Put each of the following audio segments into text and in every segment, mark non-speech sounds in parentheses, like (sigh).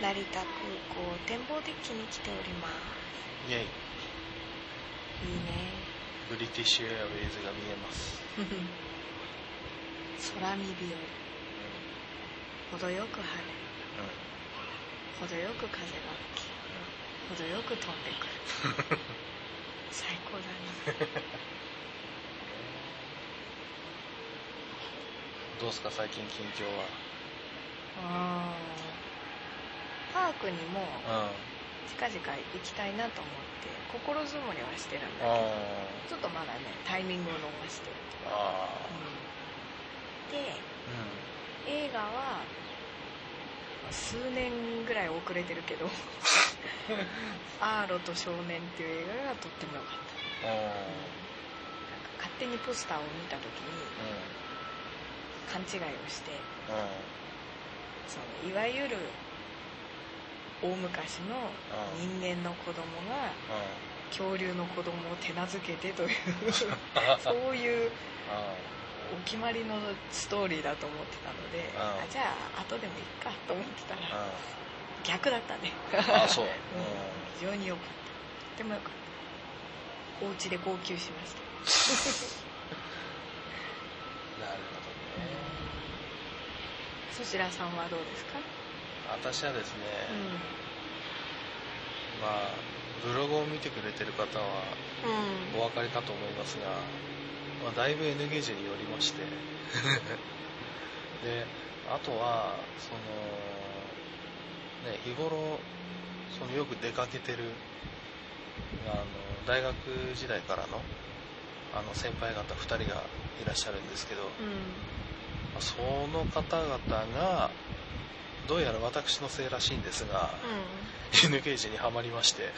成田空港展望デッキに来ておりまイェイ。すいいね。ブリティッシュエアウェイズが見えます、(laughs) 空見日和程よく晴れ。程よく風が吹き。程よく飛んでくる。(laughs) 最高だね。(laughs) どうすか最近近況は？あーパークにもうん。近々行きたいなと思って心づもりはしてるんだけあどちょっとまだねタイミングを逃して。る、あでう映画は数年ぐらい遅れてるけど「(laughs) アーロと少年」っていう映画がとっても良かった。なんか勝手にポスターを見た時に勘違いをしてそのいわゆる大昔の人間の子供が恐竜の子供を手なずけてというそういうお決まりのストーリーだと思ってたのでうん。あじゃあ後でもいいかと思ってたら逆だったね。あそう。うん。非常に良かった。とっても良かった。お家で号泣しました。(laughs) なるほどね。そちらさんはどうですか？私はですね、うまあブログを見てくれてる方はお分かりかと思いますが、まあ、だいぶ N ゲージによりまして。(laughs) であとはそのね日頃そのよく出かけてるあの大学時代からのあの先輩方2人がいらっしゃるんですけど、うん。まあその方々がどうやら私のせいらしいんですが N ゲージにはまりまして。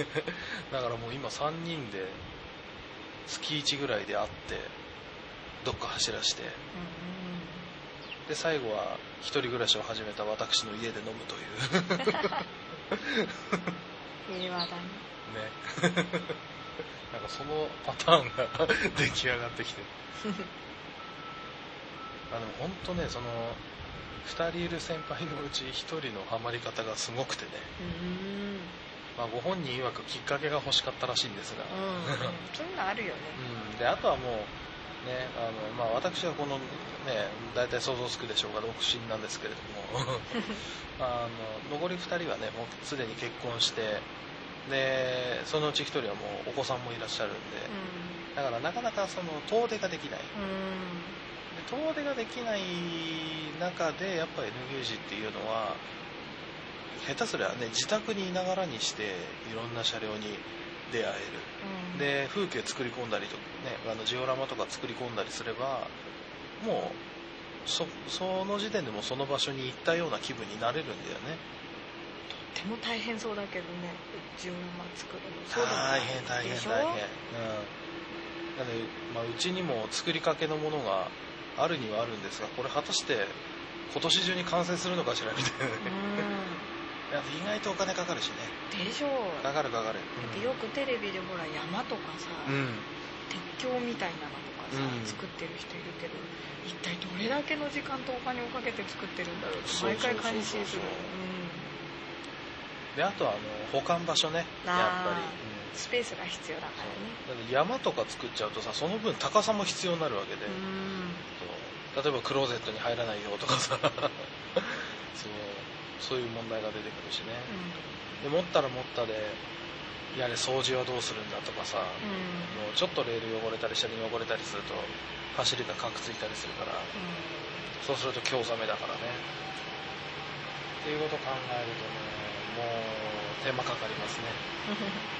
(laughs) だからもう今3人で月1ぐらいで会ってどっか走らして。で最後は一人暮らしを始めた私の家で飲むという。う (laughs) ん平和だね。ね。(laughs) なんかそのパターンが出来上がってきて。あでも本当ねその2人いる先輩のうち1人のハマり方がすごくてね、うん。まあ、ご本人曰くきっかけが欲しかったらしいんですが、うん。そういうのあるよね。うん、であとはもうねあの、まあ、私はこのね大体想像つくでしょうが独身なんですけれども。(laughs) あの残り2人はねもうすでに結婚してでそのうち1人はもうお子さんもいらっしゃるんで。だからなかなかその遠出ができない。うん。で遠出ができない中でやっぱり N ゲージっていうのは下手すりゃね自宅にいながらにしていろんな車両に出会える。うん。で風景作り込んだりとかねあのジオラマとか作り込んだりすればもうそその時点でもうその場所に行ったような気分になれるんだよね。とっても大変そうだけどねジオラマ作るの。そうでもない大変大変。大変うん。なので、まあ、うちにも作りかけのものがあるにはあるんですがこれ果たして今年中に完成するのかしらみたいな。ねいや意外とお金かかるしね。うんでしょう。かかるかかる。でよくテレビでほら山とかさ、うん。鉄橋みたいなのとかさ、うん。作ってる人いるけど一体どれだけの時間とお金をかけて作ってるんだろうって毎回感心する。であとはあの保管場所ねやっぱり、うん、スペースが必要だからね。山とか作っちゃうとさその分高さも必要になるわけで、例えばクローゼットに入らないよとかさ。(laughs) そうそういう問題が出てくるしね。で持ったら持ったでいやね掃除はどうするんだとかさ、うん。もうちょっとレール汚れたり車輪汚れたりすると走りがカクついたりするから。そうすると興ざめだからね。っていうことを考えるとねもう手間かかりますね。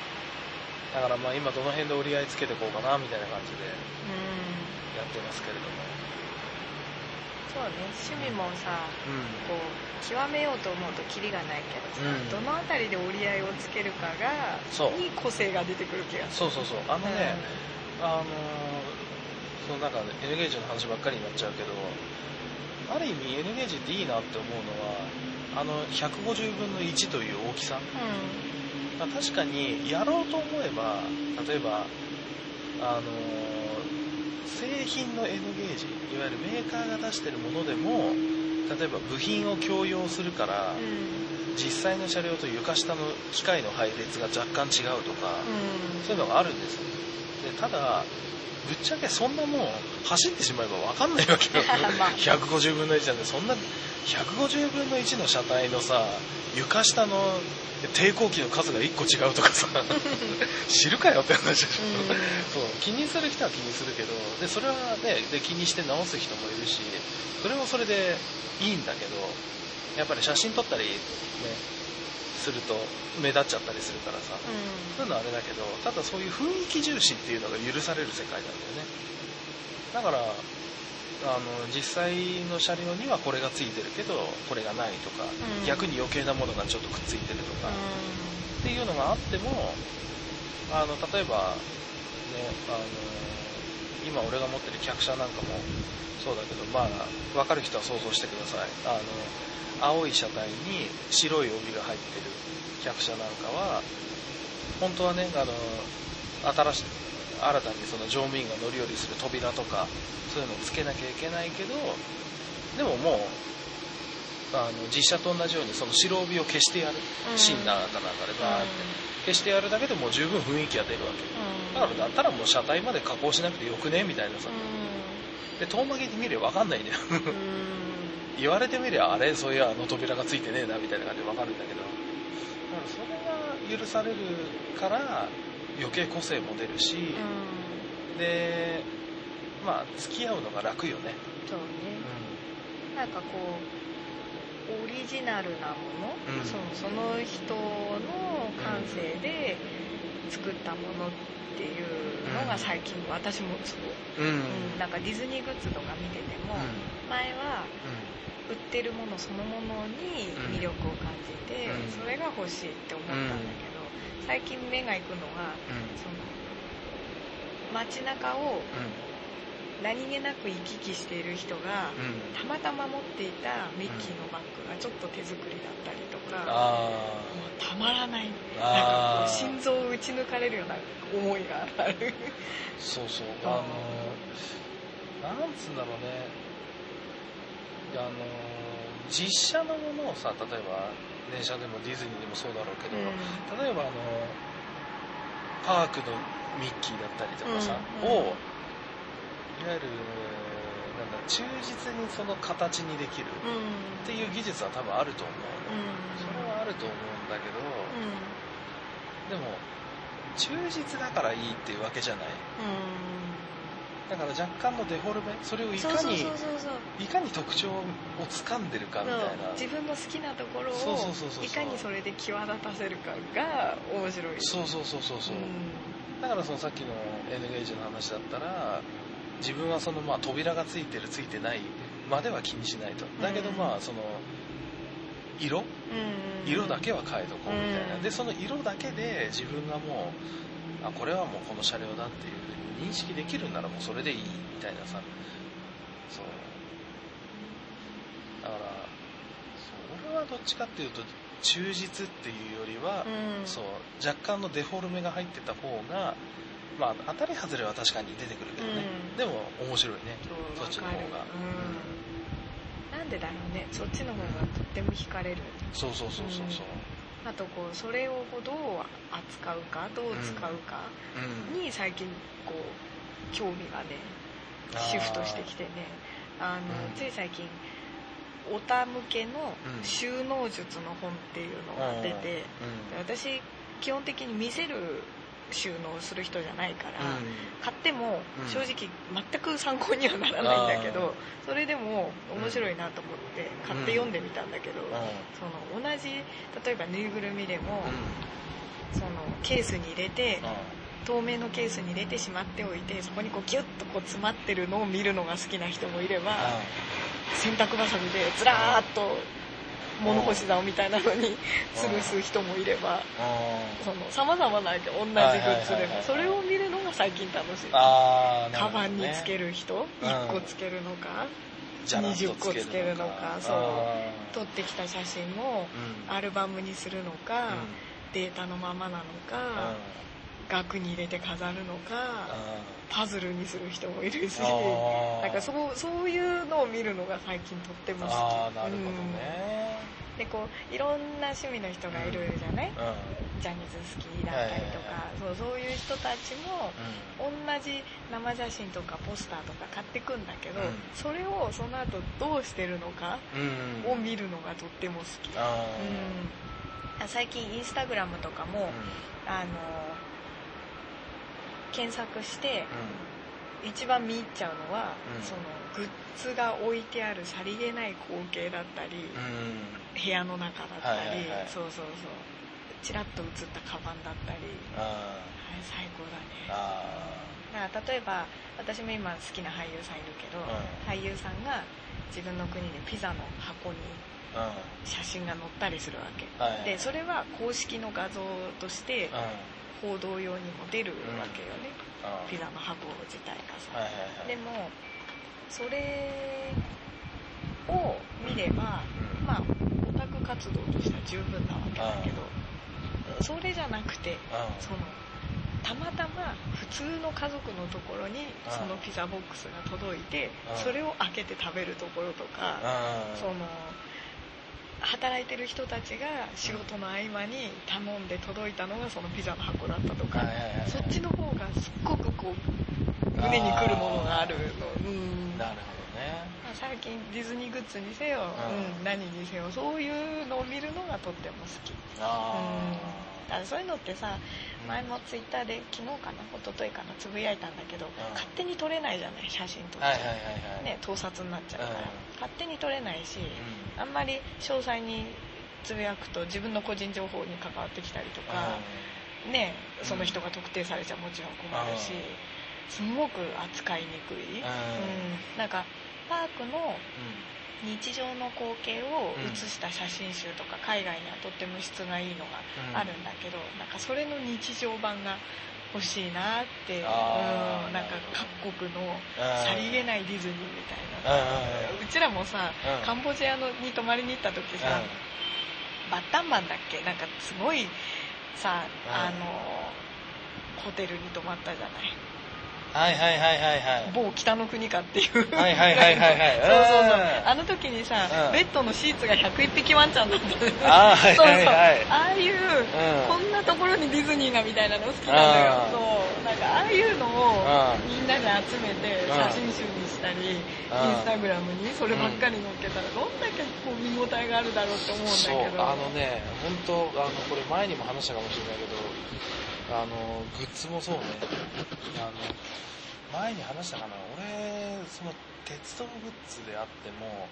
(laughs) だからまあ今どの辺で折り合いつけていこうかなみたいな感じでうん。やってますけれどもそうね。趣味もさうん。こう極めようと思うとキリがないけどさ、うん。どの辺りで折り合いをつけるかがそう。いい個性が出てくる気がする。そうそうそう。あのね、あのーそのなんか N ゲージの話ばっかりになっちゃうけどある意味 N ゲージっていいなって思うのはあの150分の1という大きさ、うん。まあ確かにやろうと思えば例えばあのー製品の N ゲージいわゆるメーカーが出してるものでも例えば部品を共用するから、うん、実際の車両と床下の機械の配列が若干違うとか、うん、そういうのがあるんですでただぶっちゃけそんなもん走ってしまえば分かんないわけよ。(laughs) 150分の1なんでそんな150分の1の車体のさ床下の抵抗器の数が1個違うとかさ。(laughs) 知るかよって話でしょ、うん、そう気にする人は気にするけどでそれはねで気にして直す人もいるしそれもそれでいいんだけどやっぱり写真撮ったりねすると目立っちゃったりするからさ、うん、そういうのはあれだけどただそういう雰囲気重視っていうのが許される世界なんだよね。だからあの実際の車両にはこれがついてるけどこれがないとか、うん、逆に余計なものがちょっとくっついてるとか、うん、っていうのがあってもあの例えば、ね、あの今俺が持ってる客車なんかもそうだけどまあ分かる人は想像してください。あの青い車体に白い帯が入ってる客車なんかは本当はねあの新し新たにその乗務員が乗り降りする扉とかそういうのをつけなきゃいけないけどでももうあの実写と同じようにその白帯を消してやる、うん、シーンなんかなんかでバーって、消してやるだけでもう十分雰囲気が出るわけ、うん、だからだったらもう車体まで加工しなくてよくねみたいなさ、うん、で遠巻きに見れば分かんないんだよ (laughs) 言われてみりゃあれそういやあの扉がついてねえなみたいな感じで分かるんだけど。だからそれが許されるから余計個性も出るし、でまあ付き合うのが楽よね。そうね、うん、なんかこうオリジナルなもの、うん、そのその人の感性で作ったものっていうのが最近、私もそう、うん、なんかディズニーグッズとか見てても、前は売ってるものそのものに魅力を感じて、それが欲しいって思ったんだけど、最近目が行くのが、その街中を何気なく行き来している人が、たまたま持っていたミッキーのバッグがちょっと手作りだったりとか、もうたまらない。なんかこう心臓を打ち抜かれるような思いがある。そうそう。あのなんつうんだろうね。あの実写のものをさ例えば電車でもディズニーでもそうだろうけど、うん、例えばあのパークのミッキーだったりとかさ、うんうん、をいわゆるなんだ忠実にその形にできるっていう技術は多分あると思う、それはあると思うんだけど、でも忠実だからいいっていうわけじゃない、だから若干のデフォルメそれをいかにいかに特徴をつかんでるかみたいな。自分の好きなところをいかにそれで際立たせるかが面白い。そうそうそうそうそう、うん、だからそのさっきの N ゲージの話だったら自分はそのまあ扉がついてるついてないまでは気にしないと。だけどまあその色、色だけは変えとこうみたいな、でその色だけで自分がもうあこれはもうこの車両だっていう認識できるんならもうそれでいいみたいなさ。そう。だからそれはどっちかっていうと忠実っていうよりは、うん、そう若干のデフォルメが入ってた方がまあ当たり外れは確かに出てくるけどね、うん、でも面白いね。そっちの方が、うん、なんでだろうね。そっちの方がとっても惹かれる。そうそうそうそうそう、あとこうそれをどう扱うかどう使うかに最近こう興味がねシフトしてきてね。あの、つい最近オタ向けの収納術の本っていうのが出て、私基本的に見せる収納する人じゃないから、うん、買っても正直全く参考にはならないんだけど、うん、それでも面白いなと思って買って読んでみたんだけど、うん、その同じ例えばぬいぐるみでも、そのケースに入れて、透明のケースに入れてしまっておいてそこにこうギュッとこう詰まってるのを見るのが好きな人もいれば、洗濯ばさみでずらーっと物干し竿みたいなのに吊るす人もいればさまざまな同じグッズでも。それを見るのが最近楽しい、カバンにつける人1個つけるのか、20個つけるのかそう。撮ってきた写真をアルバムにするのか、データのままなのか、額に入れて飾るのかパズルにする人もいるしなんかそうそういうのを見るのが最近とっても好き。あなるほどね、うん、でこういろんな趣味の人がいるじゃない、うん、ジャニーズ好きだったりとか、そうそういう人たちも、同じ生写真とかポスターとか買ってくんだけど、それをその後どうしてるのかを見るのがとっても好き、うん、最近インスタグラムとかも、あの検索して、一番見入っちゃうのは、うん、そのグッズが置いてあるさりげない光景だったり、うん、部屋の中だったり、はいはいはい、そうそうそう。ちらっと映ったカバンだったり。あれ最高だね。だから例えば私も今好きな俳優さんいるけど、うん、俳優さんが自分の国でピザの箱に写真が載ったりするわけ、はいはい、でそれは公式の画像として報道用にも出るわけよね、うん、ピザの箱自体がさ、はいはいはい、でもそれを見れば、うん、まあオタク活動としては十分なわけだけど、それじゃなくて、そのたまたま普通の家族のところにそのピザボックスが届いてそれを開けて食べるところとかその働いてる人たちが仕事の合間に頼んで届いたのがそのピザの箱だったとかそっちの方がすっごくこう胸にくるものがあるの。うん。なるほどね。最近ディズニーグッズにせよ、うん、何にせよそういうのを見るのがとっても好き。ああ、うんだそういうのってさ前もツイッターで昨日かな一昨日かなつぶやいたんだけど、勝手に撮れないじゃない写真撮って、ね、盗撮になっちゃうから、勝手に撮れないし、あんまり詳細につぶやくと自分の個人情報に関わってきたりとか、ね、その人が特定されちゃもちろん困るし、すごく扱いにくい、うん、なんかパークの日常の光景を写した写真集とか海外にはとっても質がいいのがあるんだけど、なんかそれの日常版が欲しいなって、うん、なんか各国のさりげないディズニーみたいな、うちらもさ、カンボジアのに泊まりに行った時さ、バッタンマンだっけ？なんかすごいさ、あのホテルに泊まったじゃない。はいはいはいはいはい。某北の国かっていう。はいはいはいはいはい。(laughs) そうそうそう。あの時にさ、うん、ベッドのシーツが101匹ワンちゃんだったああはいはいはい。ああいう、うん、こんなところにディズニーがみたいなの好きなのよ。そう。なんかああいうのをみんなで集めて写真集にしたりインスタグラムにそればっかり載っけたらどんだけこう見応えがあるだろうって思うんだけど。あのね本当あのこれ前にも話したかもしれないけどあのグッズもそうね。あの前に話したかな。俺その鉄道グッズであっても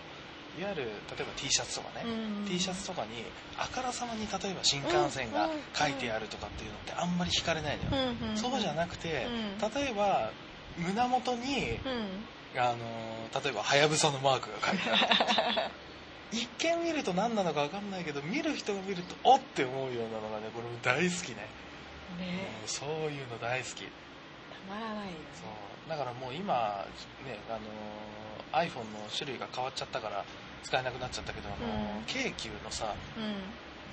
いわゆる例えば T シャツとかね、うん、T シャツとかにあからさまに例えば新幹線が書いてあるとかっていうのってあんまり惹かれないのよ、うん、そうじゃなくて、例えば胸元に、あの例えばはやぶさのマークが書いてある (laughs) 一見見ると何なのか分かんないけど見る人が見るとおって思うようなのがねこれも大好きねね、そういうの大好き。たまらないよ、ね、そう。だからもう今、ね、あの iPhone の種類が変わっちゃったから使えなくなっちゃったけど、あの、京急のさ、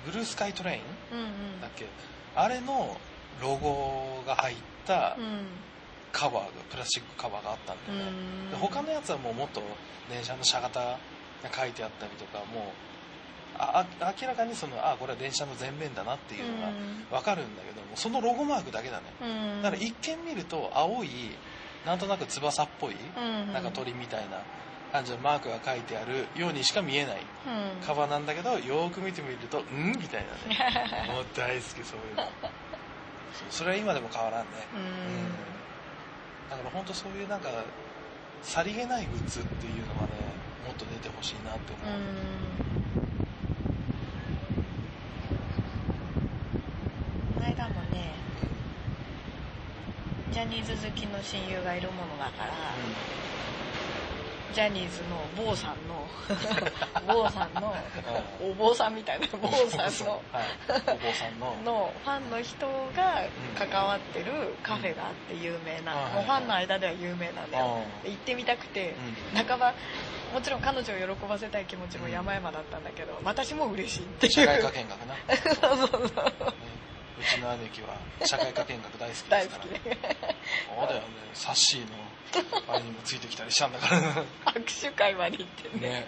ブルースカイトレイン、だっけ？あれのロゴが入ったカバーがプラスチックカバーがあったんだよね、で他のやつはもうもっと電車の車型が書いてあったりとかもうあ明らかにそのあこれは電車の前面だなっていうのが分かるんだけどもそのロゴマークだけだね、だから一見見ると青いなんとなく翼っぽい、うん。うん、なんか鳥みたいな感じのマークが書いてあるようにしか見えない、うん、カバーなんだけどよく見てみると「ん?」みたいなね。(laughs) もう大好きそういうの。それは今でも変わらんね。うん、だから本当そういうなんかさりげないグッズっていうのがねもっと出てほしいなって思う、この間もねジャニーズ好きの親友がいるものだから、うん、ジャニーズの坊さんの (laughs) 坊さんのお坊さんみたいな坊さんのお坊さんの。(laughs) のファンの人が関わってるカフェがあって有名な、もうファンの間では有名なんだよ、行ってみたくて、半ばもちろん彼女を喜ばせたい気持ちも山々だったんだけど、私も嬉しいっていう。社会科見学な。(laughs) そうそうそう、うちの兄貴は社会科見学大好きですから。ねそうだよね。サッシーのあれにもついてきたりしたんだから。握手会まで行ってね。ね。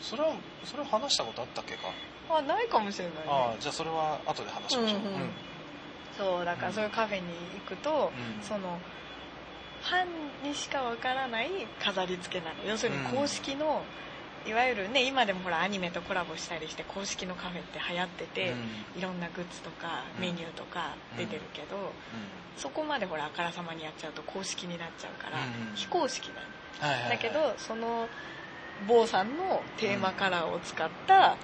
それはそれは話したことあったっけか？あないかもしれない、ね、あじゃあそれは後で話しましょう、うん、うん、そうだからそういうカフェに行くと、うん、そのファンにしかわからない飾り付けなの。要するに公式の、うん、いわゆるね今でもほらアニメとコラボしたりして公式のカフェって流行ってて、いろんなグッズとかメニューとか出てるけど、そこまでほらあからさまにやっちゃうと公式になっちゃうから、非公式なの、はいはいはい、だけどその坊さんのテーマカラーを使った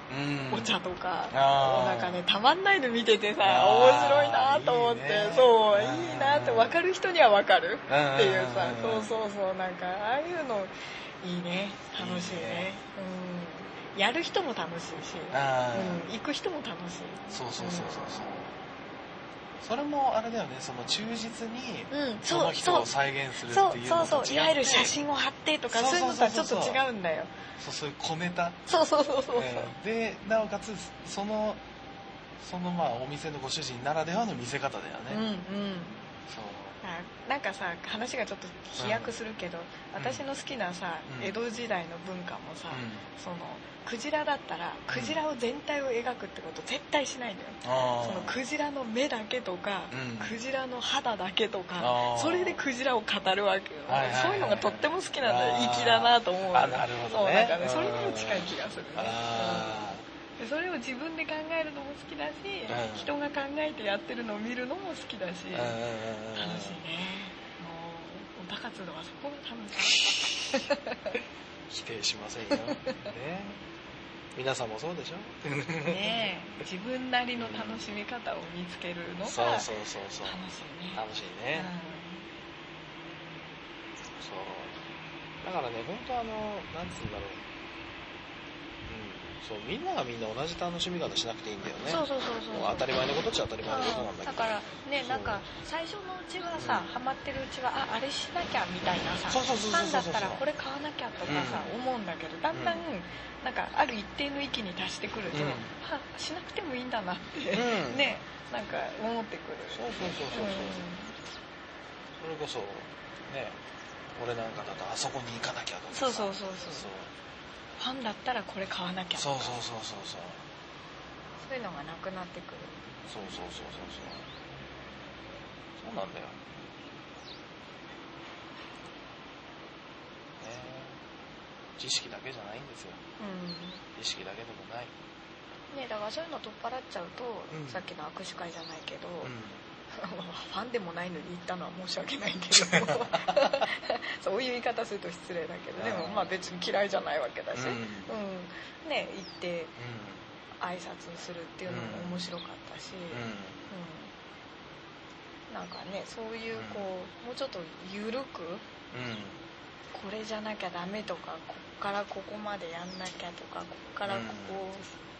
お茶とか、うん、なんかねたまんないの見ててさ面白いなと思って、ね、そういいなって分かる人には分かるっていうさそうそうそうなんかああいうのいいね。楽しいね。うん。やる人も楽しいし、うん、行く人も楽しい。そうそうそうそうそう、それもあれだよね。その忠実にその人を再現するっていうのと違って、そうそういわゆる写真を貼ってとかそういうのとはちょっと違うんだよ。そうそういう小ネタそうそうそうそう、えー、でなおかつそのそのまあお店のご主人ならではの見せ方だよね。うんうん。そうなんかさ話がちょっと飛躍するけど、うん、私の好きなさ、うん、江戸時代の文化もさ、うん、そのクジラだったらクジラを全体を描くってこと絶対しないのよ、そのクジラの目だけとか、クジラの肌だけとかそれでクジラを語るわけよ、そういうのがとっても好きなんだよ粋だなと思うあなるほど、ね、そうなんかねそれにも近い気がするねそれを自分で考えるのも好きだし、うん、人が考えてやってるのを見るのも好きだし、うん、楽しいね。もうバカツのはそこが楽しい否定しませんよ、ね、皆さんもそうでしょね自分なりの楽しみ方を見つけるのがそうそうそうそう楽しいね楽しいね、そうだからね本当あのなんつうんだろうそうみんながみんな同じ楽しみ方しなくていいんだよね。そうそうそうそう。当たり前のことっちゃ当たり前のことなんだけど。だからねなんか最初のうちはさ、うん、ハマってるうちはああれしなきゃみたいなさファンだったらこれ買わなきゃとかさ、うん、思うんだけどだんだん、なんかある一定の域に達してくると、うん、はしなくてもいいんだなって、ねなんか思ってくる。そうそうそうそうそう、それこそね俺なんかだとあそこに行かなきゃとかそうそうそう。そうファンだったらこれ買わなきゃそうそうそうそうそう。そういうのがなくなってくる。そうそうそうそうそう。そうなんだよ。ね。知識だけじゃないんですよ、うん、知識だけでもない。ねだからそういうの取っ払っちゃうと、うん、さっきの握手会じゃないけど、うんファンでもないのに言ったのは申し訳ないけど。(laughs) そういう言い方すると失礼だけど。でもまあ別に嫌いじゃないわけだし、うん、うん、ね行って挨拶するっていうのも面白かったし、うん、なんかねそういうこうもうちょっと緩く、これじゃなきゃダメとかこっからここまでやんなきゃとかこっからここ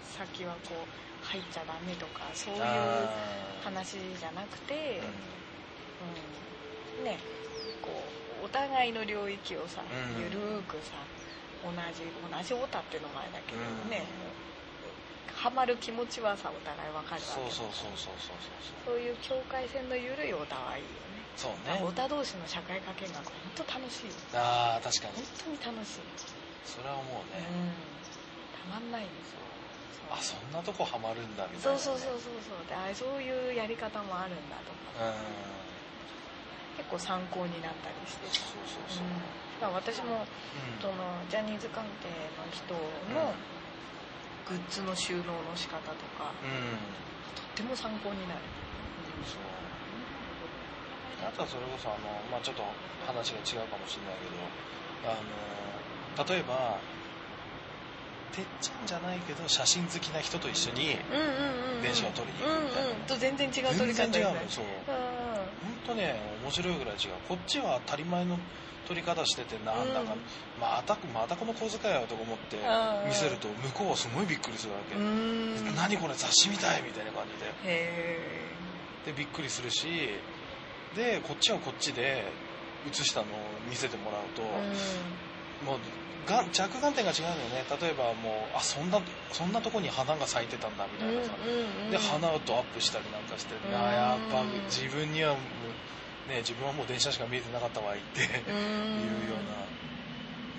先はこう入っちゃダメとかそういう話じゃなくて、うん、ねこうお互いの領域をさ、ゆるくさ同じ同じオタっていうのもあれだけどね、ハマる気持ちはさお互い分かるわけそうそうそうそうそうそう。いう境界線の緩いオタはいいよね。そうね。オタ同士の社会科見学本当楽しいああ確かに。本当に楽しい。それは思うね、うん、たまんないですよあそんなとこハマるんだみたいな、ね、そうそうそうそうそう。であそういうやり方もあるんだとか、うん、結構参考になったりして。そうそうそう、うん、私も、うん、そのジャニーズ関係の人のグッズの収納の仕方とか、とっても参考になる、そう。あとはそれこそあの、まあ、ちょっと話が違うかもしれないけどあの例えばてっちゃんじゃないけど写真好きな人と一緒に電車を撮りに行くみたいな、うんうん、と全然違う撮り方全然違うの。そう。本当ね面白いぐらい違う。こっちは当たり前の撮り方しててなんだか、うん、またまたこの構図かよとか思って見せると向こうはすごいびっくりするわけ。何これ雑誌みたいみたいな感じで。でびっくりするしでこっちはこっちで写したのを見せてもらうと、もうが着眼点が違うのよね。例えばもうあそんなそんなとこに花が咲いてたんだみたいなさ、うんうんうん、で花とアップしたりなんかして、うん。あやっぱ自分にはもう、ね、自分はもう電車しか見えてなかったわいっていうような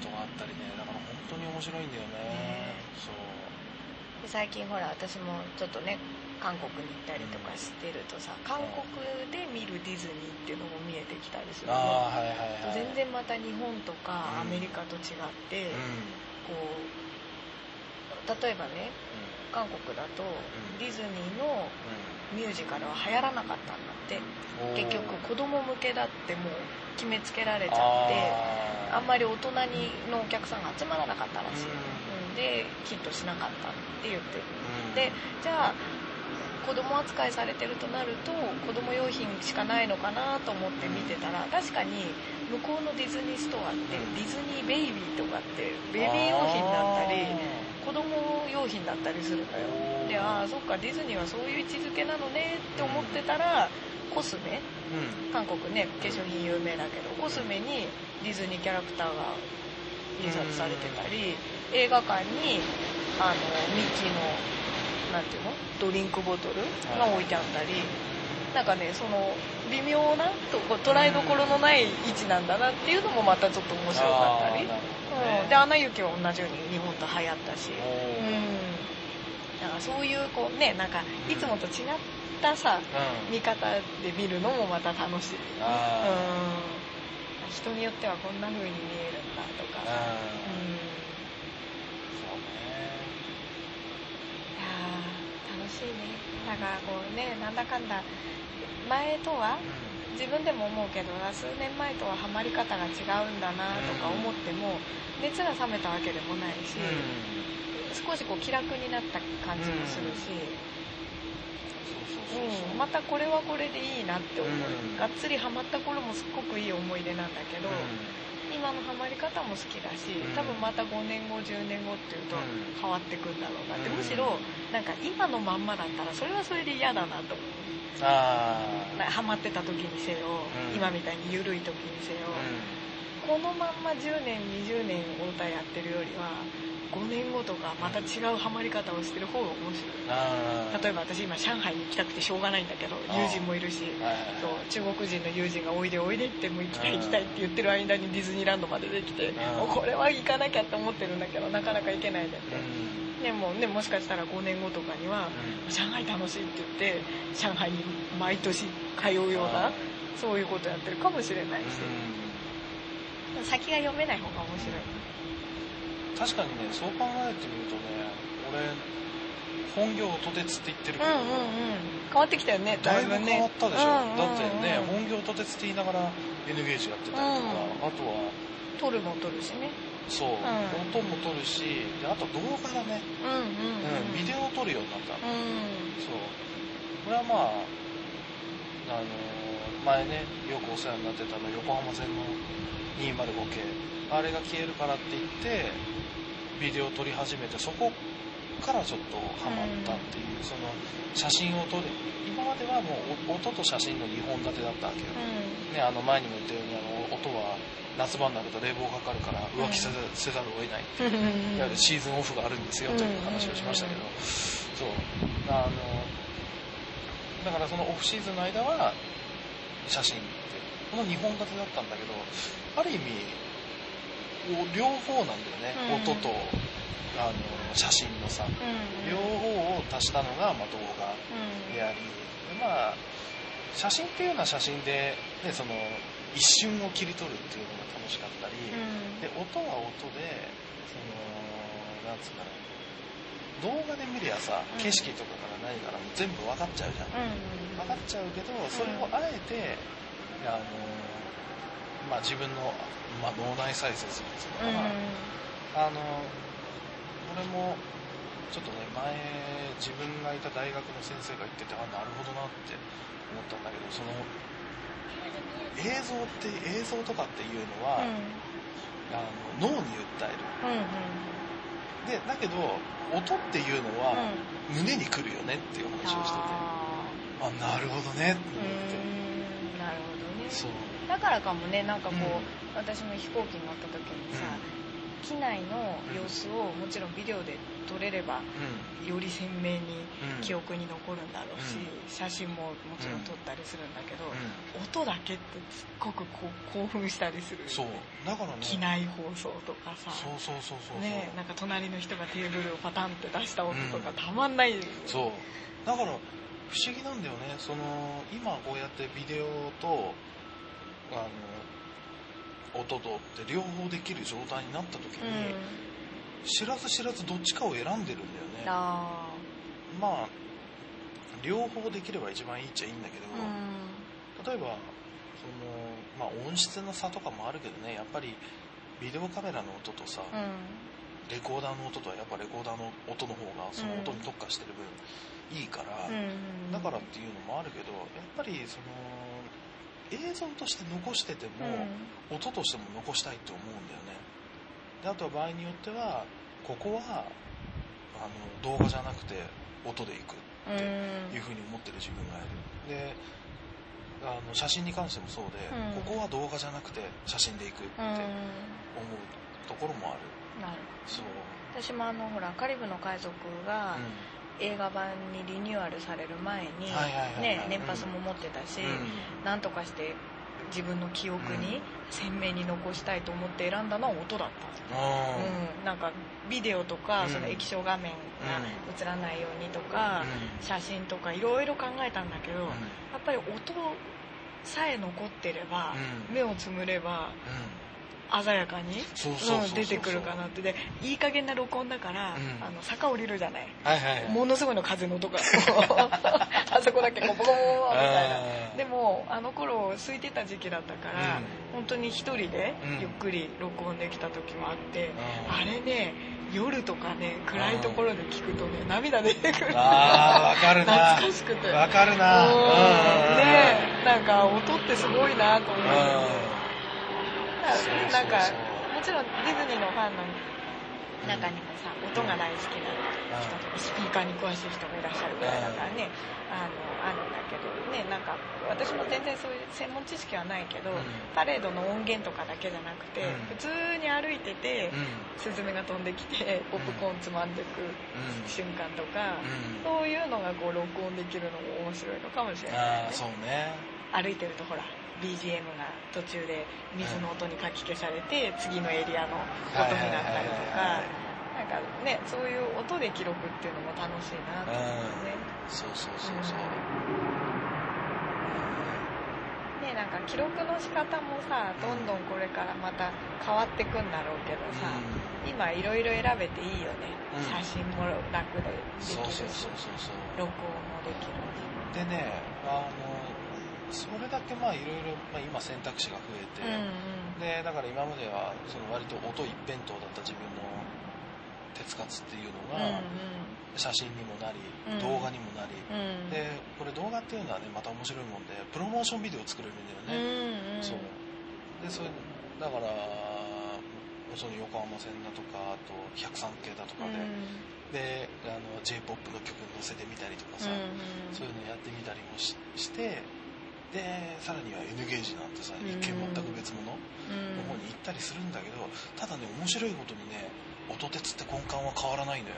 ことがあったりね。だから本当に面白いんだよね、そう。最近ほら私もちょっとね韓国に行ったりとかしてるとさ韓国で見るディズニーっていうのも見えてきたりするの。ああはいはいはい全然また日本とかアメリカと違って、うん。こう例えばね韓国だとディズニーのミュージカルは流行らなかったんだって。うん結局子供向けだってもう決めつけられちゃってあんまり大人にのお客さんが集まらなかったらしい、うん、でヒットしなかったって言ってる。でじゃあ子供扱いされてるとなると子供用品しかないのかなと思って見てたら確かに向こうのディズニーストアってディズニーベイビーとかってベビー用品だったり子供用品だったりするのよ。でああそっかディズニーはそういう位置づけなのねって思ってたらコスメ。韓国ね化粧品有名だけどコスメにディズニーキャラクターが印刷されてたり映画館にあのミッキーのなんていうの？ドリンクボトルが置いてあったり、なんかねその微妙なとこ捉えどころのない位置なんだなっていうのもまたちょっと面白かったり、うん、で「アナ雪」は同じように日本と流行ったし、うん、だからそういうこうねなんかいつもと違ったさ、見方で見るのもまた楽しい、うん、人によってはこんな風に見えるんだとか、うんしいね。だからこうねなんだかんだ。前とは自分でも思うけど数年前とはハマり方が違うんだなとか思っても熱が冷めたわけでもないし、少しこう気楽になった感じもするし、うん、またこれはこれでいいなって思う、がっつりハマった頃もすっごくいい思い出なんだけど、今のハマり方も好きだし多分また5年後10年後っていうと変わってくんだろうなって、むしろなんか今のまんまだったらそれはそれで嫌だなと思う。あハマってた時にせよ、今みたいに緩い時にせよ、このまんま10年20年太田やってるよりは5年後とかまた違うハマり方をしてる方が面白い。例えば私今上海に行きたくてしょうがないんだけど友人もいるしそう中国人の友人がおいでおいでってもう行きたい行きたいって言ってる間にディズニーランドまでできてもうこれは行かなきゃって思ってるんだけどなかなか行けないんだってでもねもしかしたら5年後とかには上海楽しいって言って上海に毎年通うようなそういうことやってるかもしれないし。先が読めない方が面白い確かにねそう考えてみるとね俺本業音鉄って言ってるけど、うんうんうん、変わってきたよねだいぶ変わったでしょ、うんうんうん、だってね本業音鉄って言いながら N ゲージやってたりとか、うん、あとは。撮るも撮るしね。そう、うん、音も撮るしであと動画だね、うんうん、うん、ビデオを撮るようになった、うん、そう。これはまああの前ねよくお世話になってたの横浜線の205系。あれが消えるからって言ってビデオを撮り始めてそこからちょっとハマったっていう、うん、その写真を撮る今まではもう音と写真の2本立てだったわけよ、うん、ね、あの前にも言ったようにあの音は夏場になると冷房かかるから浮気せざるを得ないっていう、いわゆるシーズンオフがあるんですよという話をしましたけど、そう。あのだからそのオフシーズンの間は写真ってこの2本立てだったんだけどある意味両方なんだよね、うん、音とあの写真のさ、うん、両方を足したのが、まあ、動画であり、うん、でまあ写真っていうのは写真で、ね、その一瞬を切り取るっていうのが楽しかったり、で音は音でそのなんつうかな動画で見りゃさ景色とかから何からも全部分かっちゃうじゃん、分かっちゃうけどそれをあえてあのまあ、自分の、まあ、脳内再生するんですけど、あの俺もちょっとね前自分がいた大学の先生が言っててあなるほどなって思ったんだけどその映像って映像とかっていうのは、あの脳に訴える、でだけど音っていうのは、胸にくるよねっていう話をしてて。あなるほどねって思って。なるほどね。そうだからかもねなんかこう、うん、私も飛行機に乗った時にさ、うん、機内の様子をもちろんビデオで撮れればより鮮明に記憶に残るんだろうし、写真ももちろん撮ったりするんだけど、音だけってすっごくこう興奮したりする。そう。だからね。機内放送とかさ。そうそうそうそうねなんか隣の人がテーブルをパタンって出した音とかたまんない、そう。だから不思議なんだよね。その今こうやってビデオとあの音とって両方できる状態になった時に、うん、知らず知らずどっちかを選んでるんだよね。まあ両方できれば一番いいっちゃいいんだけど、うん、例えばその、まあ、音質の差とかもあるけどね。やっぱりビデオカメラの音とさ、うん、レコーダーの音とはやっぱレコーダーの音の方がその音に特化してる分いいから、だからっていうのもあるけどやっぱりその映像として残してても、うん、音としても残したいって思うんだよね。であとは場合によってはここはあの動画じゃなくて音でいくっていうふうに思ってる自分がいる。であの写真に関してもそうで、うん、ここは動画じゃなくて写真でいくって思うところもある、なるそう。私もあのほらカリブの海賊が、映画版にリニューアルされる前に、ね、年パスも持ってたし、うん、なんとかして自分の記憶に鮮明に残したいと思って選んだのは音だった、うん、なんかビデオとか、その液晶画面が映らないようにとか、写真とかいろいろ考えたんだけど、やっぱり音さえ残ってれば、目をつむれば、鮮やかに出てくるかなって。でいい加減な録音だから、うん、あの坂降りるじゃない？はいはい。はい、ものすごいの風の音が (laughs) あそこだけこうボコボコみたい？なでもあの頃空いてた時期だったから、うん、本当に一人でゆっくり録音できた時もあって、うん、あれね夜とかね暗いところで聞くとね涙出てくる。ああ分かるな。懐かしくて。分かるな。ねなんか音ってすごいなと思ってなんかもちろんディズニーのファンの中にもさ音が大好きな人とかスピーカーに詳しい人もいらっしゃるぐらいだからねあのあるんだけどねなんか私も全然そういう専門知識はないけど、パレードの音源とかだけじゃなくて、普通に歩いてて、スズメが飛んできてポップコーンつまんでく瞬間とか、そういうのがこう録音できるのも面白いのかもしれない、ね、そうね。歩いてるとほら BGM が途中で水の音にかき消されて、次のエリアの音になったりとか、なんかね、そういう音で記録っていうのも楽しいなと思うね。そうそうそうそう。ね、なんか記録の仕方もさ、どんどんこれからまた変わってくんだろうけどさ、今いろいろ選べていいよね。写真も楽でできるし、録音もできるし。でね、あの、それだけまあいろいろ、まあ、今選択肢が増えて、うんうん、でだから今まではその割と音一辺倒だった自分の鉄活っていうのが、写真にもなり、動画にもなり、うん、でこれ動画っていうのはねまた面白いもんでプロモーションビデオを作れるんだよね、うんうん、そう。でそれだからその横浜線だとかあと103系だとかで、うん、であの j p o p の曲載せてみたりとかさ、うんうん、そういうのやってみたりもしてでさらには N ゲージなんてさ一見全く別物。の方に行ったりするんだけどただね面白いことにね音鉄って根幹は変わらないのよ。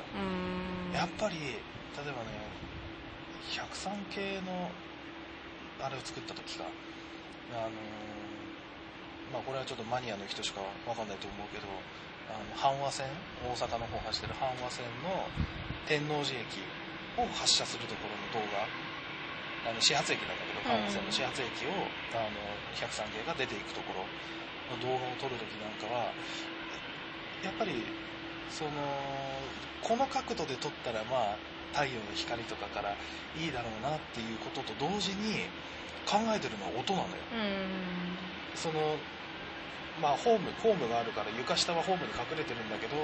やっぱり例えばね103系のあれを作った時か。あのまあこれはちょっとマニアの人しかわかんないと思うけどあの阪和線大阪の方走ってる阪和線の天王寺駅を発車するところの動画あの始発駅なんだけど関西の始発駅をあの103系が出ていくところの動画を撮るときなんかはやっぱりそのこの角度で撮ったらまあ太陽の光とかからいいだろうなっていうことと同時に考えてるのは音なのよ。そのまあホームホームがあるから床下はホームに隠れてるんだけど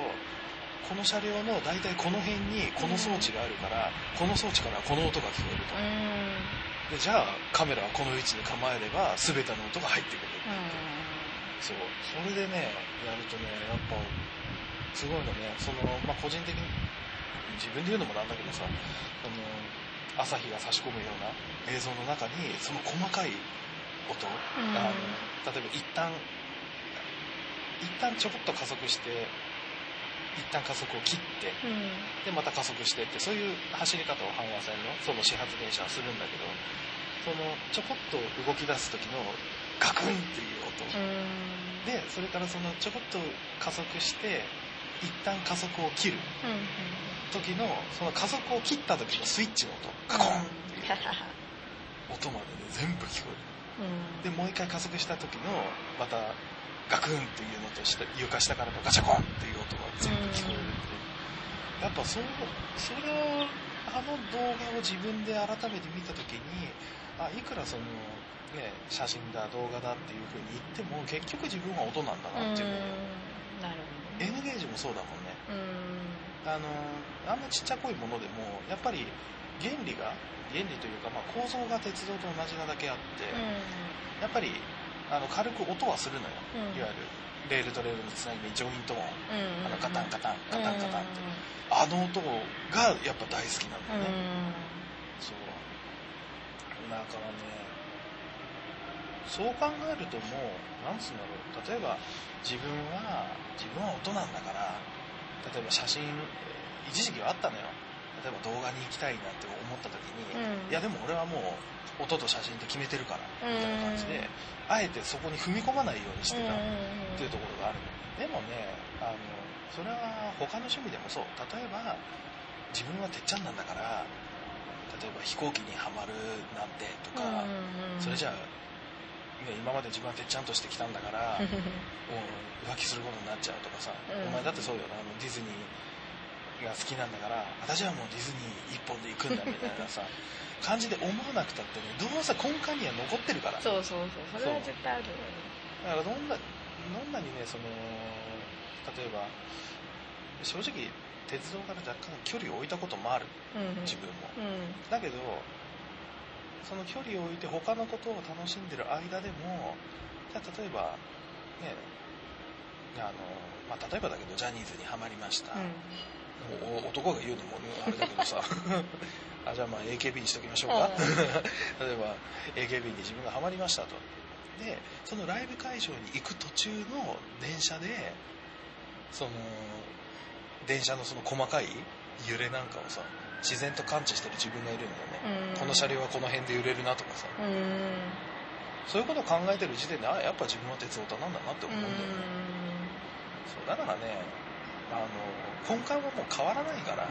この車両の大体この辺にこの装置があるから、この装置からこの音が聞こえると、でじゃあカメラはこの位置に構えれば全ての音が入ってくる。そう。それでねやるとねやっぱすごいのねその、まあ、個人的に自分で言うのもなんだけどさその朝日が差し込むような映像の中にその細かい音、あの例えば一旦一旦ちょこっと加速して一旦加速を切って、でまた加速してってそういう走り方を阪和線のその始発電車はするんだけどそのちょこっと動き出す時のガクンっていう音、でそれからそのちょこっと加速して一旦加速を切る時のその加速を切った時のスイッチの音。ガコンっていう音までね全部聞こえる、でもう一回加速した時のまたガクンっていうのと床下からのガチャコンっていう音が全部聞こえるってやっぱそうそれをあの動画を自分で改めて見た時にあいくらその、ね、写真だ動画だっていう風に言っても結局自分は音なんだなっていう。のをなるほど、ね、N ゲージもそうだもん。ねあのあんなちっちゃこいものでもやっぱり原理が原理というか、まあ、構造が鉄道と同じなだけあって、やっぱりあの軽く音はするのよ、うん、いわゆるレールとレールのつなぎ目ジョイント音、うん、あのカタンカタンカタンカタンって、あの音がやっぱ大好きなんだよね、そう。だからねそう考えるともうなんつうんだろう。例えば自分は自分は音なんだから例えば写真一時期はあったのよ。例えば動画に行きたいなって思った時に、うん、いやでも俺はもう音と写真って決めてるからみたいな感じで、あえてそこに踏み込まないようにしてたっていうところがある。でもねあのそれは他の趣味でもそう。例えば自分はてっちゃんなんだから例えば飛行機にはまるなんてとか、それじゃあ、ね、今まで自分はてっちゃんとしてきたんだから (laughs) もう浮気することになっちゃうとかさ、お前だってそうよなあのディズニーが好きなんだから私はもうディズニー一本で行くんだみたいなさ (laughs) 感じで思わなくたってねどうせ根幹には残ってるから。そうそうそうそれは絶対ある。よねだからどんなどんなにねその例えば正直鉄道から若干距離を置いたこともある、うん、自分も、うん、だけどその距離を置いて他のことを楽しんでる間でもじゃあ例えばねあの、まあ、例えばだけどジャニーズにはまりました、うん男が言うのもあれだけどさ。(laughs) あじゃあまあ AKB にしときましょうか。(laughs) 例えば AKB に自分がハマりましたと。でそのライブ会場に行く途中の電車でその電車のその細かい揺れなんかをさ自然と感知してる自分がいるんだよね。この車両はこの辺で揺れるなとかさ。そういうことを考えてる時点であやっぱ自分は鉄オタなんだなって思うんだよね。そうだからねあの根幹はもう変わらないから、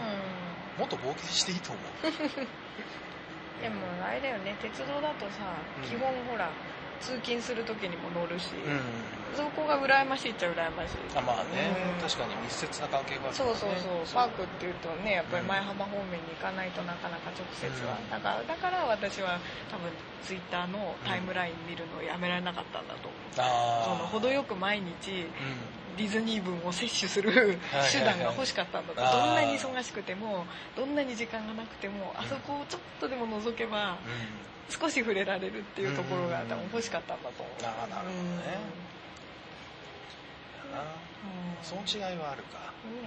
もっと冒険していいと思う。(laughs) でもあれだよね鉄道だとさ、基本ほら通勤する時にも乗るし、うん、そこが羨ましいっちゃ羨ましい。あまあね、うん、確かに密接な関係がある、ね、そうそうそうパークっていうとねやっぱり前浜方面に行かないとなかなか直接は、うん、だからだから私は多分ツイッターのタイムライン見るのをやめられなかったんだと思う、その程よく毎日、ディズニー分を摂取する手段が欲しかったんだと、どんなに忙しくてもどんなに時間がなくてもあそこをちょっとでも覗けば、少し触れられるっていうところが多分欲しかったんだと。思う、ああなるほどね、うん、その違いはあるか、うん。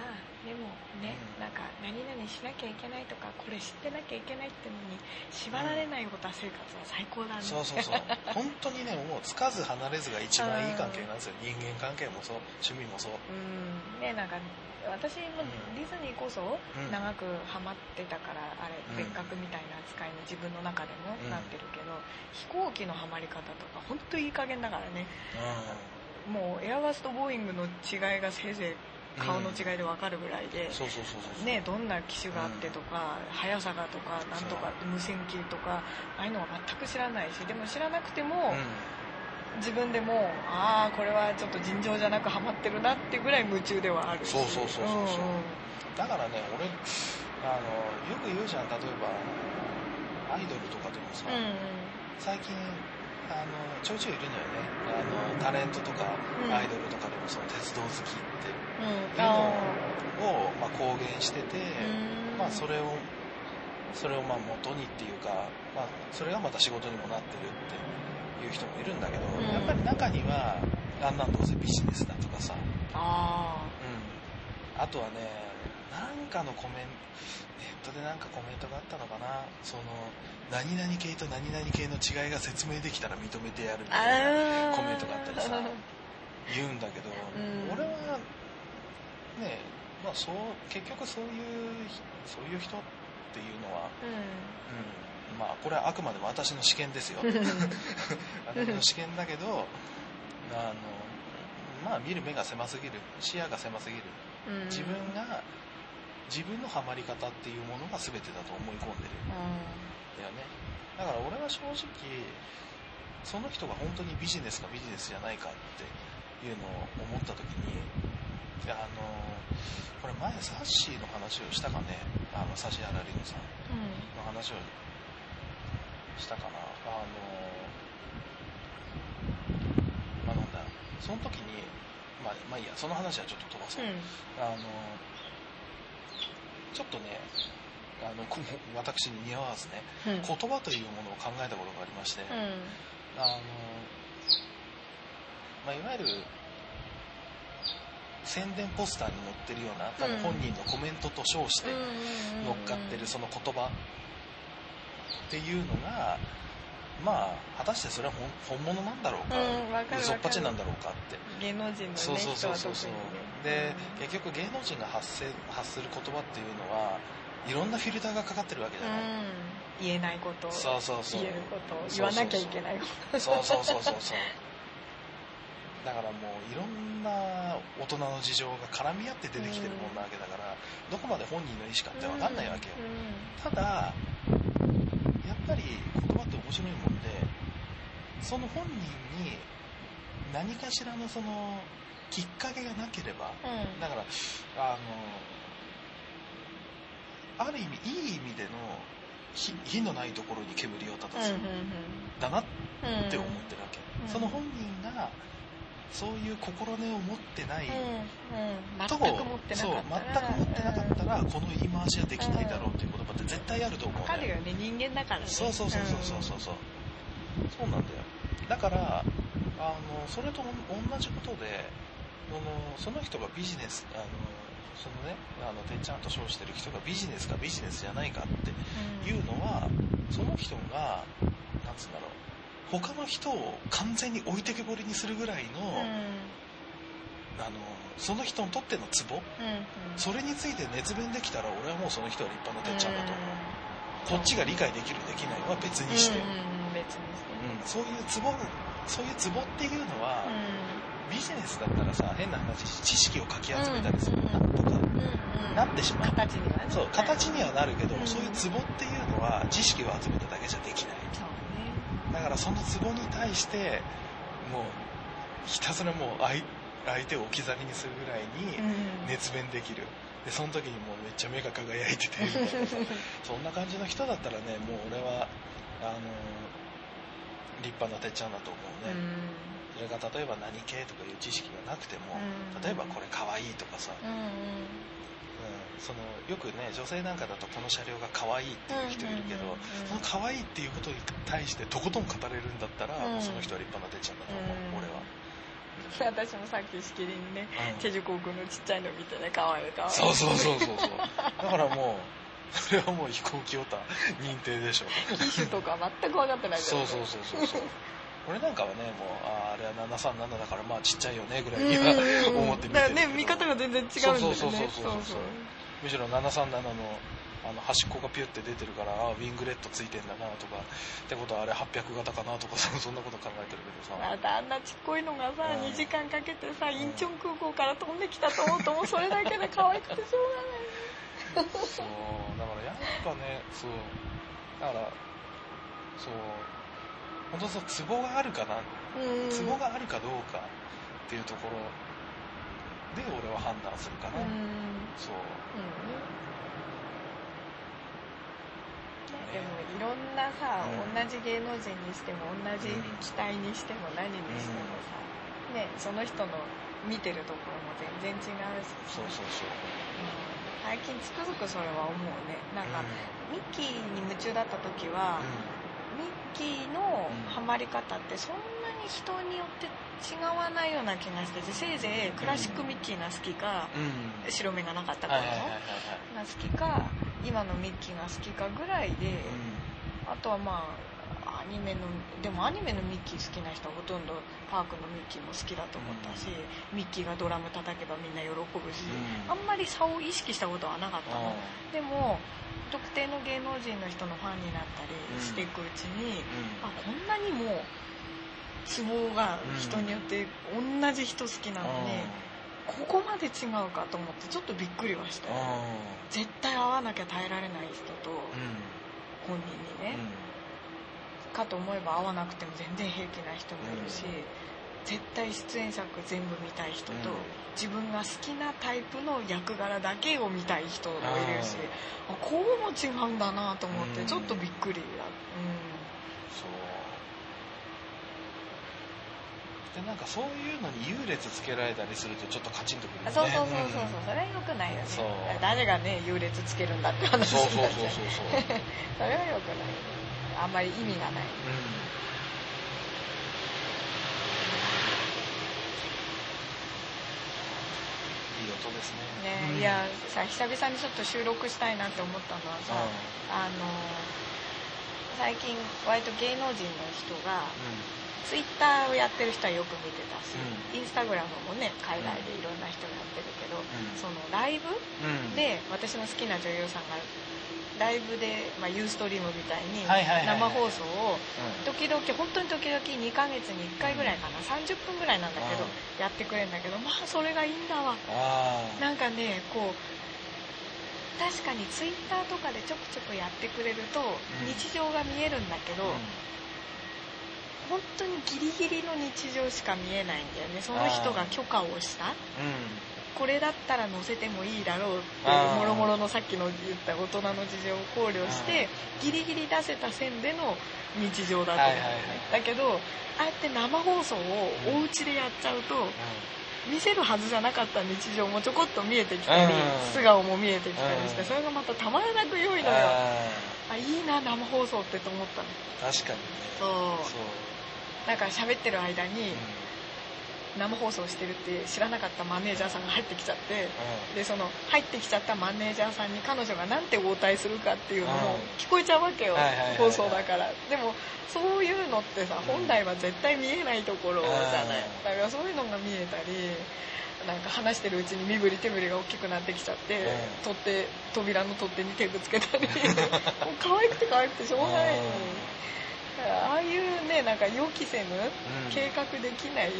まあでもね、うん、なんか何々しなきゃいけないとかこれ知ってなきゃいけないってのに縛られないオタ生活は最高だね、そうそうそう。(laughs) 本当にねもうつかず離れずが一番いい関係なんですよ。人間関係もそう趣味もそう。うん。ねなんか私もディズニーこそ長くハマってたから、あれ別格みたいな扱いに自分の中でもなってるけど、飛行機のハマり方とか本当いい加減だからね、もうエアバスとボーイングの違いがせいぜい顔の違いで分かるぐらいで、ね、どんな機種があってとか、うん、速さがとかなんとか無線機とかああいうのは全く知らないしでも知らなくても、うん、自分でもああこれはちょっと尋常じゃなくハマってるなってぐらい夢中ではあるそうそうそうそうそう、うん、だからね俺あのよく言うじゃん。例えばアイドルとかでもさ、うん、最近あのちょいちょいいるのよね。あのタレントとかアイドルとかでもその鉄道好きっていうのを、まあ、公言してて、まあ、それをそれをまあ元にっていうか、まあ、それがまた仕事にもなってるっていう人もいるんだけど、やっぱり中にはあんなんどうせビジネスだとかさ。あ,、うん、あとはねなんかのコメンネットでなんかコメントがあったのかな。その何々系と何々系の違いが説明できたら認めてやるみたいなコメントがあったりさ (laughs) 言うんだけど、俺はねまあそう結局そういうそういう人っていうのは、うん、まあこれはあくまでも私の試験ですよ。(laughs) 私の試験だけどあのまあ見る目が狭すぎる視野が狭すぎる、自分が自分のハマり方っていうものが全てだと思い込んでる、だよね。だから俺は正直その人が本当にビジネスかビジネスじゃないかっていうのを思った時にあのこれ前サッシーの話をしたかね。あの指原莉乃さんの話をしたかな、あのまあなんだ。その時にまあ、まあいいや。その話はちょっと飛ばそう、うん、あのちょっとねあの私に似合わずね、うん、言葉というものを考えたことがありまして、うん、あの、まあ、いわゆる宣伝ポスターに載ってるような多分本人のコメントと称して乗っかってるその言葉。っていうのがまあ果たしてそれは本物なんだろうか、うん、嘘っぱちなんだろうかって。芸能人の、ね、そうそうそうそう。そう、で、うん、結局芸能人が発せ発する言葉っていうのはいろんなフィルターがかかってるわけじゃない、うん、言えないこと。そうそうそう。言えること。言わなきゃいけないこと。そうそうそうそうそうだからもういろんな大人の事情が絡み合って出てきてるもんなわけだから、どこまで本人の意思かって分かんないわけよ、ただやっぱり言葉って面白いもんでその本人に何かしらのそのきっかけがなければ、うん、だからあのある意味いい意味での火のないところに煙を立たす、だなって思ってるわけ、うん、その本人がそういう心根を持ってない、うんうん、全く持ってなかったら。全く持ってなかったらこの言い回しはできないだろうっていう言葉って絶対あると思う、ね、かるよね人間だからね。そうそうそうそうそうそう、う。ん、そうなんだよ。だからあのそれと同じことでそのその人がビジネスあのそのねあのてっちゃんと称してる人がビジネスかビジネスじゃないかっていうのは、その人がなんつうんだろう他の人を完全に置いてけぼりにするぐらいの、うん、あのその人にとってのツボ、うんうん、それについて熱弁できたら俺はもうその人は立派なてっちゃんだと。思う、こっちが理解できるできないは別にして、別にして、うん、そういうツボそういうツボっていうのは、ビジネスだったらさ変な話知識をかき集めたりするなんとかなってしまう、形には、ね、そう形にはなるけど、そういうツボっていうのは知識を集めただけじゃできないだからそのツボに対してもうひたすらもう相相手を置き去りにするぐらいに熱弁できる、でその時にもうめっちゃ目が輝いてて。みたいなそんな感じの人だったらねもう俺はあの立派なてっちゃんだと思うね、それが例えば何系とかいう知識がなくても、例えばこれかわいいとかさ、そのよくね女性なんかだとこの車両が可愛いっていう人いるけど、その可愛いっていうことに対してとことん語れるんだったら、うん、その人は立派なてっちゃんだと思う、俺は。(laughs) 私もさっきしきりにね、チェジュ航空のちっちゃいの見てね可愛い可愛いそうそうそうそうそう。(laughs) だからもうそれはもう飛行機オタ認定でしょ。機種とか全く分かってないけど、ね、そうそうそうそう (laughs) 俺なんかはねもうああれは737だからまあちっちゃいよねぐらいには思って見てるけど、ね見方が全然違うんだよね。そうそうそう。そうそうむしろ737のあの端っこがピュって出てるからあウィングレットついてんだなとかってことはあれ800型かなとか (laughs) そんなこと考えてるけどさ。またあんなちっこいのがさ、うん、2時間かけてさインチョン空港から飛んできたと思うともうそれだけで可愛くてしょうがないそうだからやっぱねそうだからそう本当そうツボがあるかな。ツボがあるかどうかっていうところで俺は判断するかな、うそう、うん、でもいろんなさ、うん、同じ芸能人にしても同じ期待にしても何にしてもさ、うん、ね、その人の見てるところも全然違うし。そうそうそう、うん、最近つくづくそれは思うね。なんか、ミッキーに夢中だった時は、ミッキーのハマり方ってそんなに人によって違わないような気がしててせいぜいクラシックミッキーが好きか、うん、白目がなかった頃のが好きか今のミッキーが好きかぐらいで、うん、あとはまあアニメのでもアニメのミッキー好きな人はほとんどパークのミッキーも好きだと思ったし、うん、ミッキーがドラム叩けばみんな喜ぶし、うん、あんまり差を意識したことはなかったの、でも特定の芸能人の人のファンになったりしていくうちに、あこんなにもツボが人によって同じ人好きなのに、ここまで違うかと思ってちょっとびっくりはした。絶対会わなきゃ耐えられない人と、本人にね、かと思えば会わなくても全然平気な人もいるし、絶対出演作全部見たい人と、自分が好きなタイプの役柄だけを見たい人もいるしあこうも違うんだなと思ってちょっとびっくりだ、うん、そう。でなんかそういうのに優劣つけられたりするとちょっとカチンとくるね。そうそうそうそうそう、それはよくないよね。誰がね優劣つけるんだって話そうそうそうそうそう。(laughs) それはよくない。あんまり意味がない、うんいい音ですね。ね、うん、いやさ久々にちょっと収録したいなって思ったのはさ、うん、あの最近割と芸能人の人が、うん。ツイッターをやってる人はよく見てたし、うん、インスタグラムもね海外でいろんな人がやってるけど、うん、そのライブ、で私の好きな女優さんがライブで、まあ、ユーストリームみたいに生放送を時々本当に時々2ヶ月に1回ぐらいかな。30分ぐらいなんだけどやってくれるんだけどまあそれがいいんだわ。なんかねこう確かにツイッターとかでちょくちょくやってくれると日常が見えるんだけど、本当にギリギリの日常しか見えないんだよね。その人が許可をした、うん、これだったら載せてもいいだろうっていうもろもろのさっきの言った大人の事情を考慮してギリギリ出せた線での日常だと。思う、だけどああやって生放送をお家でやっちゃうと、見せるはずじゃなかった日常もちょこっと見えてきたり、素顔も見えてきたりして、それがまたたまらなく良いのよ。あいいな生放送ってと思ったの。確かにね。そう。なんか喋ってる間に生放送してるって知らなかったマネージャーさんが入ってきちゃって、でその入ってきちゃったマネージャーさんに彼女が何て応対するかっていうのも聞こえちゃうわけよ、放送だから。でもそういうのってさ本来は絶対見えないところじゃない。だからそういうのが見えたりなんか話してるうちに身振り手振りが大きくなってきちゃって、取っ手扉の取っ手に手ぶつけたり。(laughs) もう可愛くて可愛くてしょうがないのに。ああいうねなんか予期せぬ、計画できないっ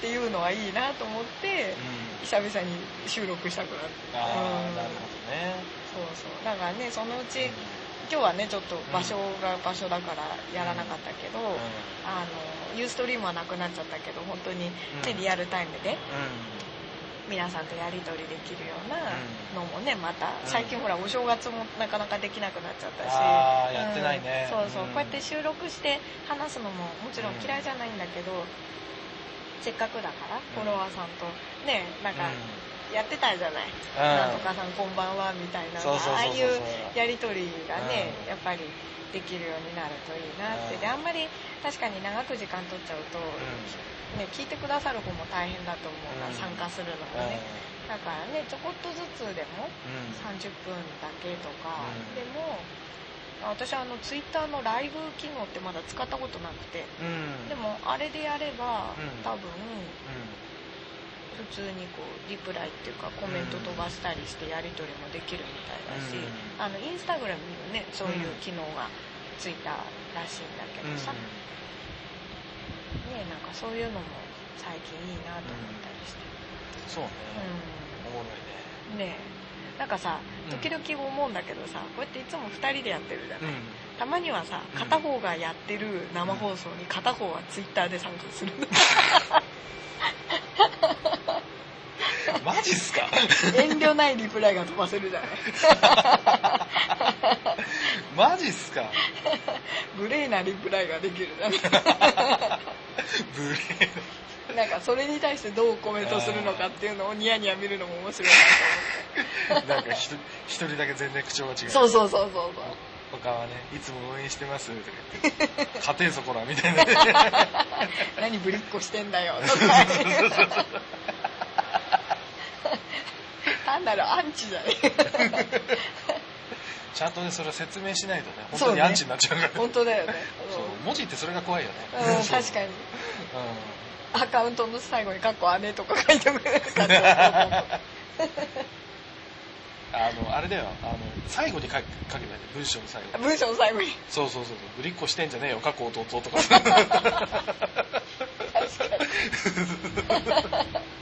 ていうのはいいなと思って、久々に収録したくなって、ああなるほどね。そうそう。だからねそのうち、今日はねちょっと場所が場所だからやらなかったけど、あのユーストリームはなくなっちゃったけど本当に、ねリアルタイムで、皆さんとやり取りできるようなのもねまた最近ほらお正月もなかなかできなくなっちゃったし。あやってないね、そうそう、こうやって収録して話すのももちろん嫌いじゃないんだけど、せっかくだからフォロワーさんとねなんかやってたじゃない、なんとかさんこんばんはみたいな。ああいうやり取りがね、やっぱりできるようになるといいなって。であんまり確かに長く時間取っちゃうと、ね、聞いてくださる方も大変だと思うから、参加するのもね、だからねちょこっとずつでも30分だけとか、でも私はあのツイッターのライブ機能ってまだ使ったことなくて、でもあれでやれば、多分、普通にこうリプライっていうかコメント飛ばしたりしてやり取りもできるみたいだし、あのインスタグラムにもねそういう機能がついたらしいんだけどさ、ねなんかそういうのも最近いいなと思ったりして、うん、そうね、うん、おもろいね。ね。なんかさ時々思うんだけどさ、こうやっていつも2人でやってるじゃない、うん、たまにはさ片方がやってる生放送に片方はツイッターで参加する (laughs) マジっすか？遠慮ないリプライが飛ばせるじゃない。(laughs) マジっすか？無礼なリプライができるじゃない。無礼。なんかそれに対してどうコメントするのかっていうのをニヤニヤ見るのも面白いなと思って。なんか一人だけ全然口調が違う。そうそうそうそうそう。他はねいつも応援してますとか言って「(laughs) 勝てんそこら」みたいな (laughs) 何ぶりっこしてんだよ。とか単なるアンチじゃね。(laughs) ちゃんとねそれは説明しないとね本当にアンチになっちゃうから、ね、本当だよね。そう文字ってそれが怖いよね、うん、確かに、うん、アカウントの最後に「かっこ姉」とか書いてもらえるかとあのあれだよ。あの最後に書けばいい文章の最後文章の最後に。そうそうそうぶりっこしてんじゃねえよ過去弟とか。確かに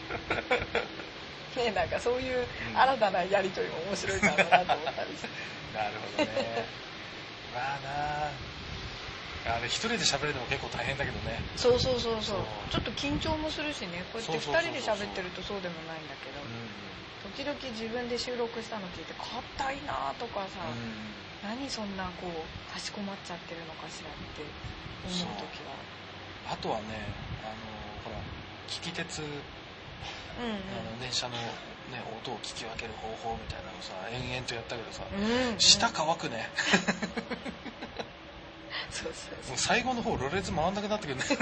ねなんかそういう新たなやり取りも面白いかなと思ったりして、(laughs) なるほどね。まあなあ。れ一人で喋るのも結構大変だけどね。そうそうそうそう。ちょっと緊張もするしね。こうやって2人で喋ってるとそうでもないんだけど、うん。時々自分で収録したの聞いて硬いなとかさ、うん、何そんなこうかしこまっちゃってるのかしらって思う時は。あとはねあのほら聞き鉄、うんうん、あの電車の、ね、音を聞き分ける方法みたいなのさ延々とやったけどさ、うんうん、舌乾くね。(laughs) そうそうそう。もう最後の方ろれつ回んなくなってくるね (laughs)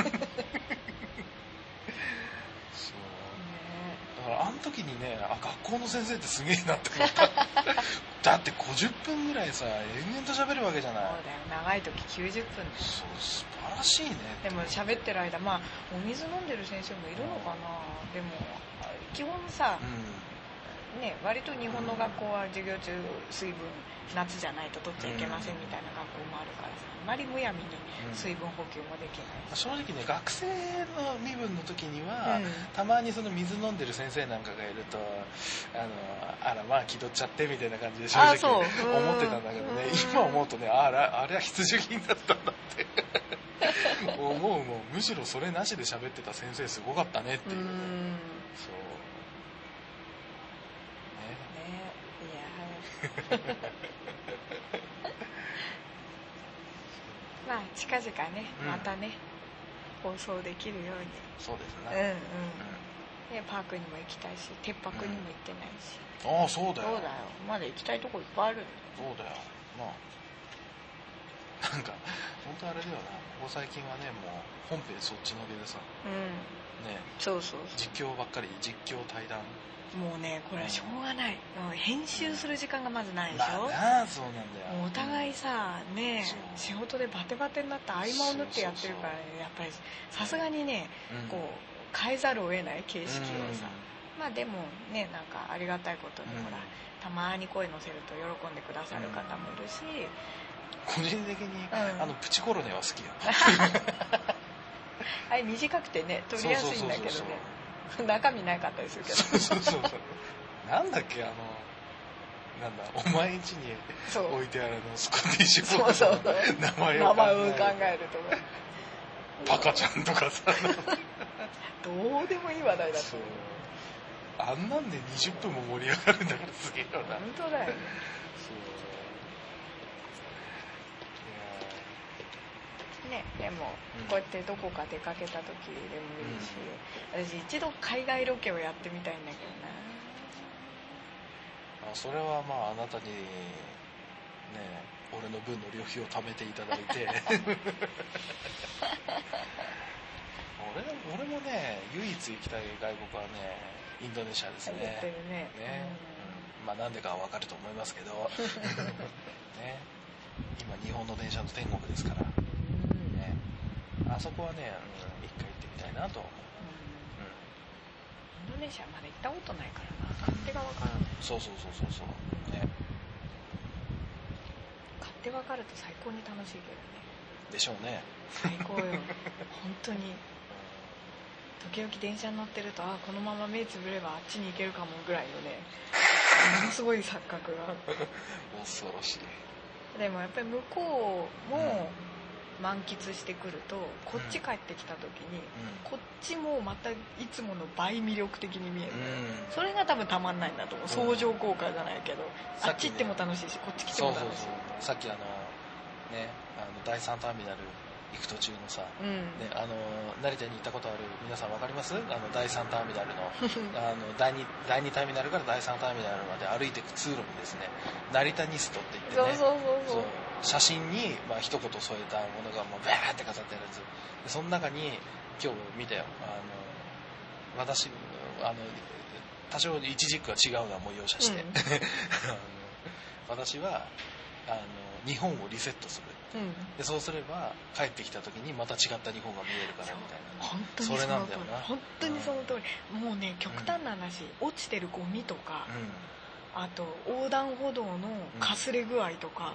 からあの時にねあ学校の先生ってすげえなって思った。(laughs) だって50分ぐらいさ延々と喋るわけじゃない。そうだよ。長い時90分。そう素晴らしいね。でも喋ってる間まあお水飲んでる先生もいるのかな、うん、でも基本さ、うん、ね割と日本の学校は授業中水分夏じゃないと取っちゃいけませんみたいな学校もあるからさ。あまりむやみに水分補給もできない、うん、正直ね学生の身分の時には、うん、たまにその水飲んでる先生なんかがいるとあのあらまあ気取っちゃってみたいな感じで正直思ってたんだけどね。今思うとねあらあれは必需品だったんだって。(laughs) 思うもうむしろそれなしで喋ってた先生すごかったねっていう、ね、そう。ね。ね。いや (laughs) まあ近々ね、うん。またね放送できるように。そうですうんうん。ねパークにも行きたいし鉄泊にも行ってないし、ああそうだよ。そうだよ。まだ行きたいとこいっぱいあるそうだよ。まあ (laughs) なんか本当あれだよな。ここ最近はねもう本編そっちのけでさ。うん。ね。そうそう。実況ばっかり実況対談もうねこれはしょうがない。もう編集する時間がまずないでしょ、まあ、そうなんだよ。お互いさね仕事でバテバテになって合間を縫ってやってるから、やっぱりさすがにね、うん、こう変えざるを得ない形式をさ、うん、まあでもねなんかありがたいことに、ほらたまに声乗せると喜んでくださる方もいるし、個人的に、あのプチコロネは好きよ。(laughs) あれ短くてね取りやすいんだけどね (laughs) 中身なかったりするけど。そうそうそうなんだっけあのなんだお前ん家に置いてあるのスコティッシュボードの名前を。考えるとパカちゃんとかさ。どうでもいい話題だったあんなんで20分も盛り上がるんだからすげえよな。本当だよねねでもこうやってどこか出かけた時でもいいし、私一度海外ロケをやってみたいんだけどな。あそれはまああなたにね俺の分の旅費を貯めていただいて。(laughs) 俺俺もね唯一行きたい外国はねインドネシアですね。ね。ね、うん、まあなんでかは分かると思いますけど。(laughs) ね。今日本の電車の天国ですから。あそこはね、うん、一回行ってみたいなと。思う、うん、インドネシアまで行ったことないからな。勝手が分からない、そうそうそうそうそう。ね。勝手分かると最高に楽しいけどね。でしょうね。最高よ。(laughs) 本当に。時々電車に乗ってるとあこのまま目つぶればあっちに行けるかもぐらいのね。ものすごい錯覚が。(laughs) 恐ろしい。でもやっぱり向こうも、うん満喫してくるとこっち帰ってきた時に、こっちもまたいつもの倍魅力的に見える、それが多分たまんないんだと思う。相乗効果じゃないけど、あっち行っても楽しいしこっち来ても楽しい。さっきあのねあの第3ターミナル行く途中のさ、うん、ね、あの成田に行ったことある皆さん分かります？あの第3ターミナルの。(laughs) あの第 2, 第2ターミナルから第3ターミナルまで歩いていく通路にですね成田ニストって言ってね写真に、まあ一言添えたものがもうバーって飾ってあるやつ。でその中に今日見たよ。あの私あの多少一軸は違うのはもう容赦して、うん、(laughs) 私はあの日本をリセットする、うん、でそうすれば帰ってきた時にまた違った日本が見えるからみたいな。本当にそれなんだよな。本当にその通り、うん、もうね極端な話、うん、落ちてるゴミとか、あと横断歩道のかすれ具合とか、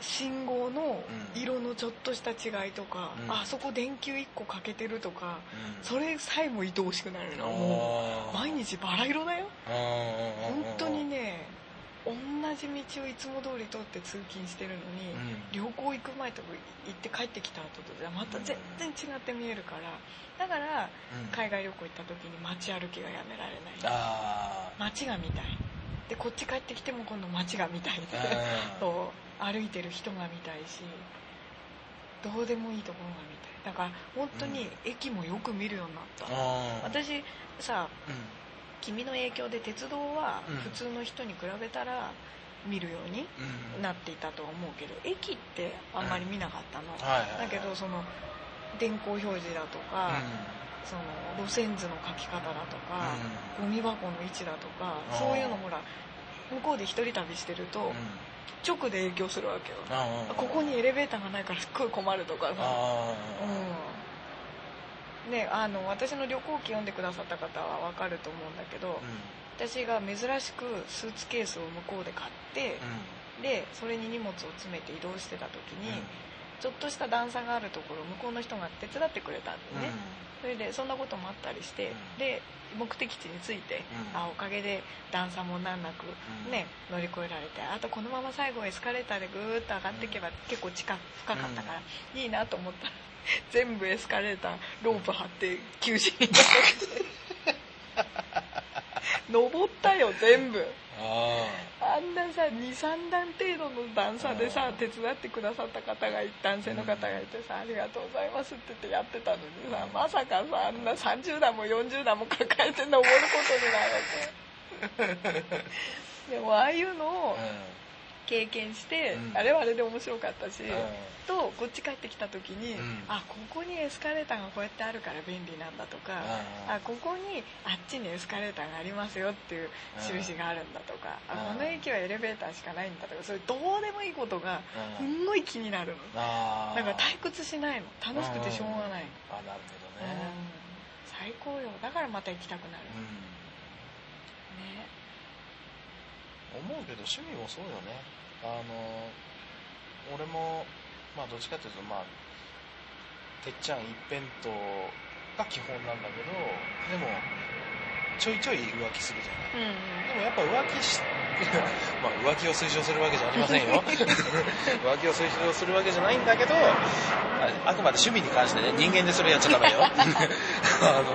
信号の色のちょっとした違いとか、あそこ電球1個欠けてるとか、それさえも愛おしくなるの。もう毎日バラ色だよ。本当にね同じ道をいつも通り通って通勤してるのに、うん、旅行行く前とか行って帰ってきた後とまた全然違って見えるからだから海外旅行行った時に街歩きがやめられない、街が見たいでこっち帰ってきても今度街が見たいでそう歩いてる人が見たいしどうでもいいところが見たい。だから本当に駅もよく見るようになった、私さ、うん。君の影響で鉄道は普通の人に比べたら見るようになっていたとは思うけど駅ってあんまり見なかったの、だけどその電光表示だとか、その路線図の書き方だとか、ゴミ箱の位置だとかそういうのほら向こうで一人旅してると、直で影響するわけよ、ここにエレベーターがないからすっごい困るとかさ、うん。ね、あの私の旅行記読んでくださった方は分かると思うんだけど、うん、私が珍しくスーツケースを向こうで買って、うん、でそれに荷物を詰めて移動してた時に、うん、ちょっとした段差があるところ向こうの人が手伝ってくれたんでね、それでそんなこともあったりして、で目的地に着いて、あおかげで段差も難なく、ね乗り越えられてあとこのまま最後エスカレーターでぐーっと上がっていけば、結構近深かったから、いいなと思ったら (laughs) 全部エスカレーターロープ張って休止に (laughs) 登ったよ全部あんなさ23段程度の段差でさ手伝ってくださった方が男性の方がいてさ「ありがとうございます」って言ってやってたのにさまさかさあんな30段も40段も抱えて登ることになるわけ。(laughs) でもああいうのを経験して、うん、あれはあれで面白かったし、うん、とこっち帰ってきた時に、うん、あここにエスカレーターがこうやってあるから便利なんだとか、あここにあっちにエスカレーターがありますよっていう印があるんだとか、あこの駅はエレベーターしかないんだとかそれどうでもいいことがすん。ごい気になるの、だから退屈しないの。楽しくてしょうがない。の、あなるほどね、最高よ。だからまた行きたくなる、ね思うけど趣味もそうよね。あの俺もまあどっちかっていうとまあてっちゃん一辺倒が基本なんだけどでもちょいちょい浮気するじゃない、うんうん、でもやっぱ浮気し (laughs) まあ浮気を推奨するわけじゃありませんよ。(laughs) 浮気を推奨するわけじゃないんだけどあくまで趣味に関してね人間でそれやっちゃダメよ。(laughs) あの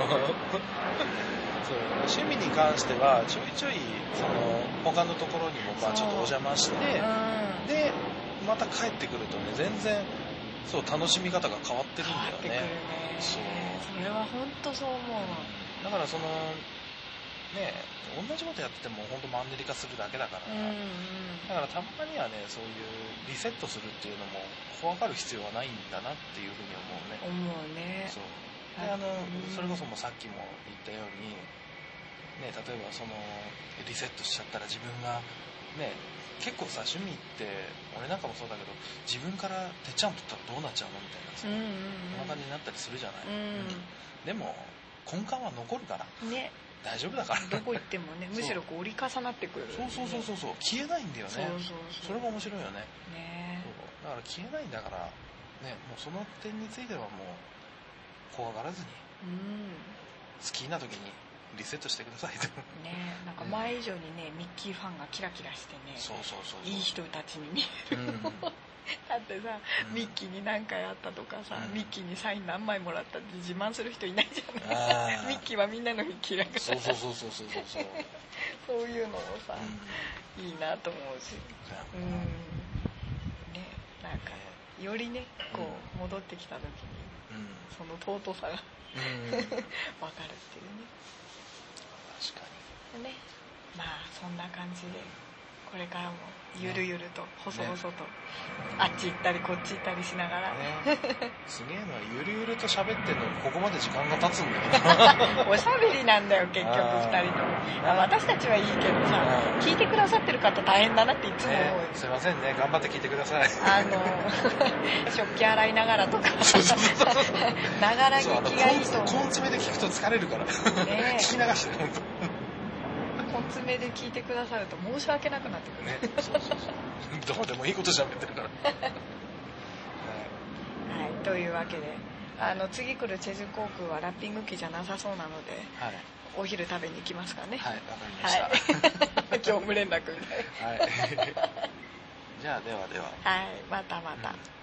そう趣味に関してはちょいちょいその他のところにもまあちょっとお邪魔して、でまた帰ってくるとね全然そう楽しみ方が変わってるんだよね。そう。それは本当そう思うだからそのね同じことやってても本当マンネリ化するだけだから、うんうん、だからたまにはねそういうリセットするっていうのも怖がる必要はないんだなっていうふうに思うね。思うね。そう。であの、それこそもさっきも言ったようにね、例えばそのリセットしちゃったら自分がね結構さ趣味って俺なんかもそうだけど自分からてっちゃんとったらどうなっちゃうのみたいなさ、うんうんうん、こんな感じになったりするじゃない、うん、でも根幹は残るから、ね、大丈夫だから。どこ行ってもね (laughs) むしろこう折り重なってくる、ね、そうそうそうそう。消えないんだよね。それが面白いよね。ね。だから消えないんだからねもうその点についてはもう怖がらずに、うん、好きな時にリセットしてくださいと。ね (laughs) なんか前以上にね、ミッキーファンがキラキラしてね。そうそうそういい人たちに見える、うん、(laughs) だってさ、うん、ミッキーに何回会ったとかさ、うん、ミッキーにサイン何枚もらったって自慢する人いないじゃない。(laughs) ミッキーはみんなのミッキーだから。そうそうそうそうそうそうそう。いうのもさ、いいなと思うし。うんねなんかよりねこう戻ってきた時に、その尊さが分かるっていうね確かに。ね。まあそんな感じで。これからもゆるゆると細々と、ね、あっち行ったりこっち行ったりしながら、ね、すげえのはゆるゆると喋ってるのにここまで時間が経つんだよ (laughs) おしゃべりなんだよ結局2人とも。私たちはいいけどさ聞いてくださってる方大変だなっていつも思う、ね、すいませんね。頑張って聞いてください。あの (laughs) 食器洗いながらとか。(laughs) ながら聞きがいいと思う。コン詰めで聞くと疲れるから、ね、聞き流して本当本詰めで聞いてくださると申し訳なくなってくるね。(laughs) そうそうそうどうでもいいこと喋ってるから。(laughs) はい、というわけであの次来るチェジュ航空はラッピング機じゃなさそうなので、はい、お昼食べに行きますかね。はいわかりました、はい、(laughs) 業務連絡みたい。はい。じゃあではでは。はい。またまた、うん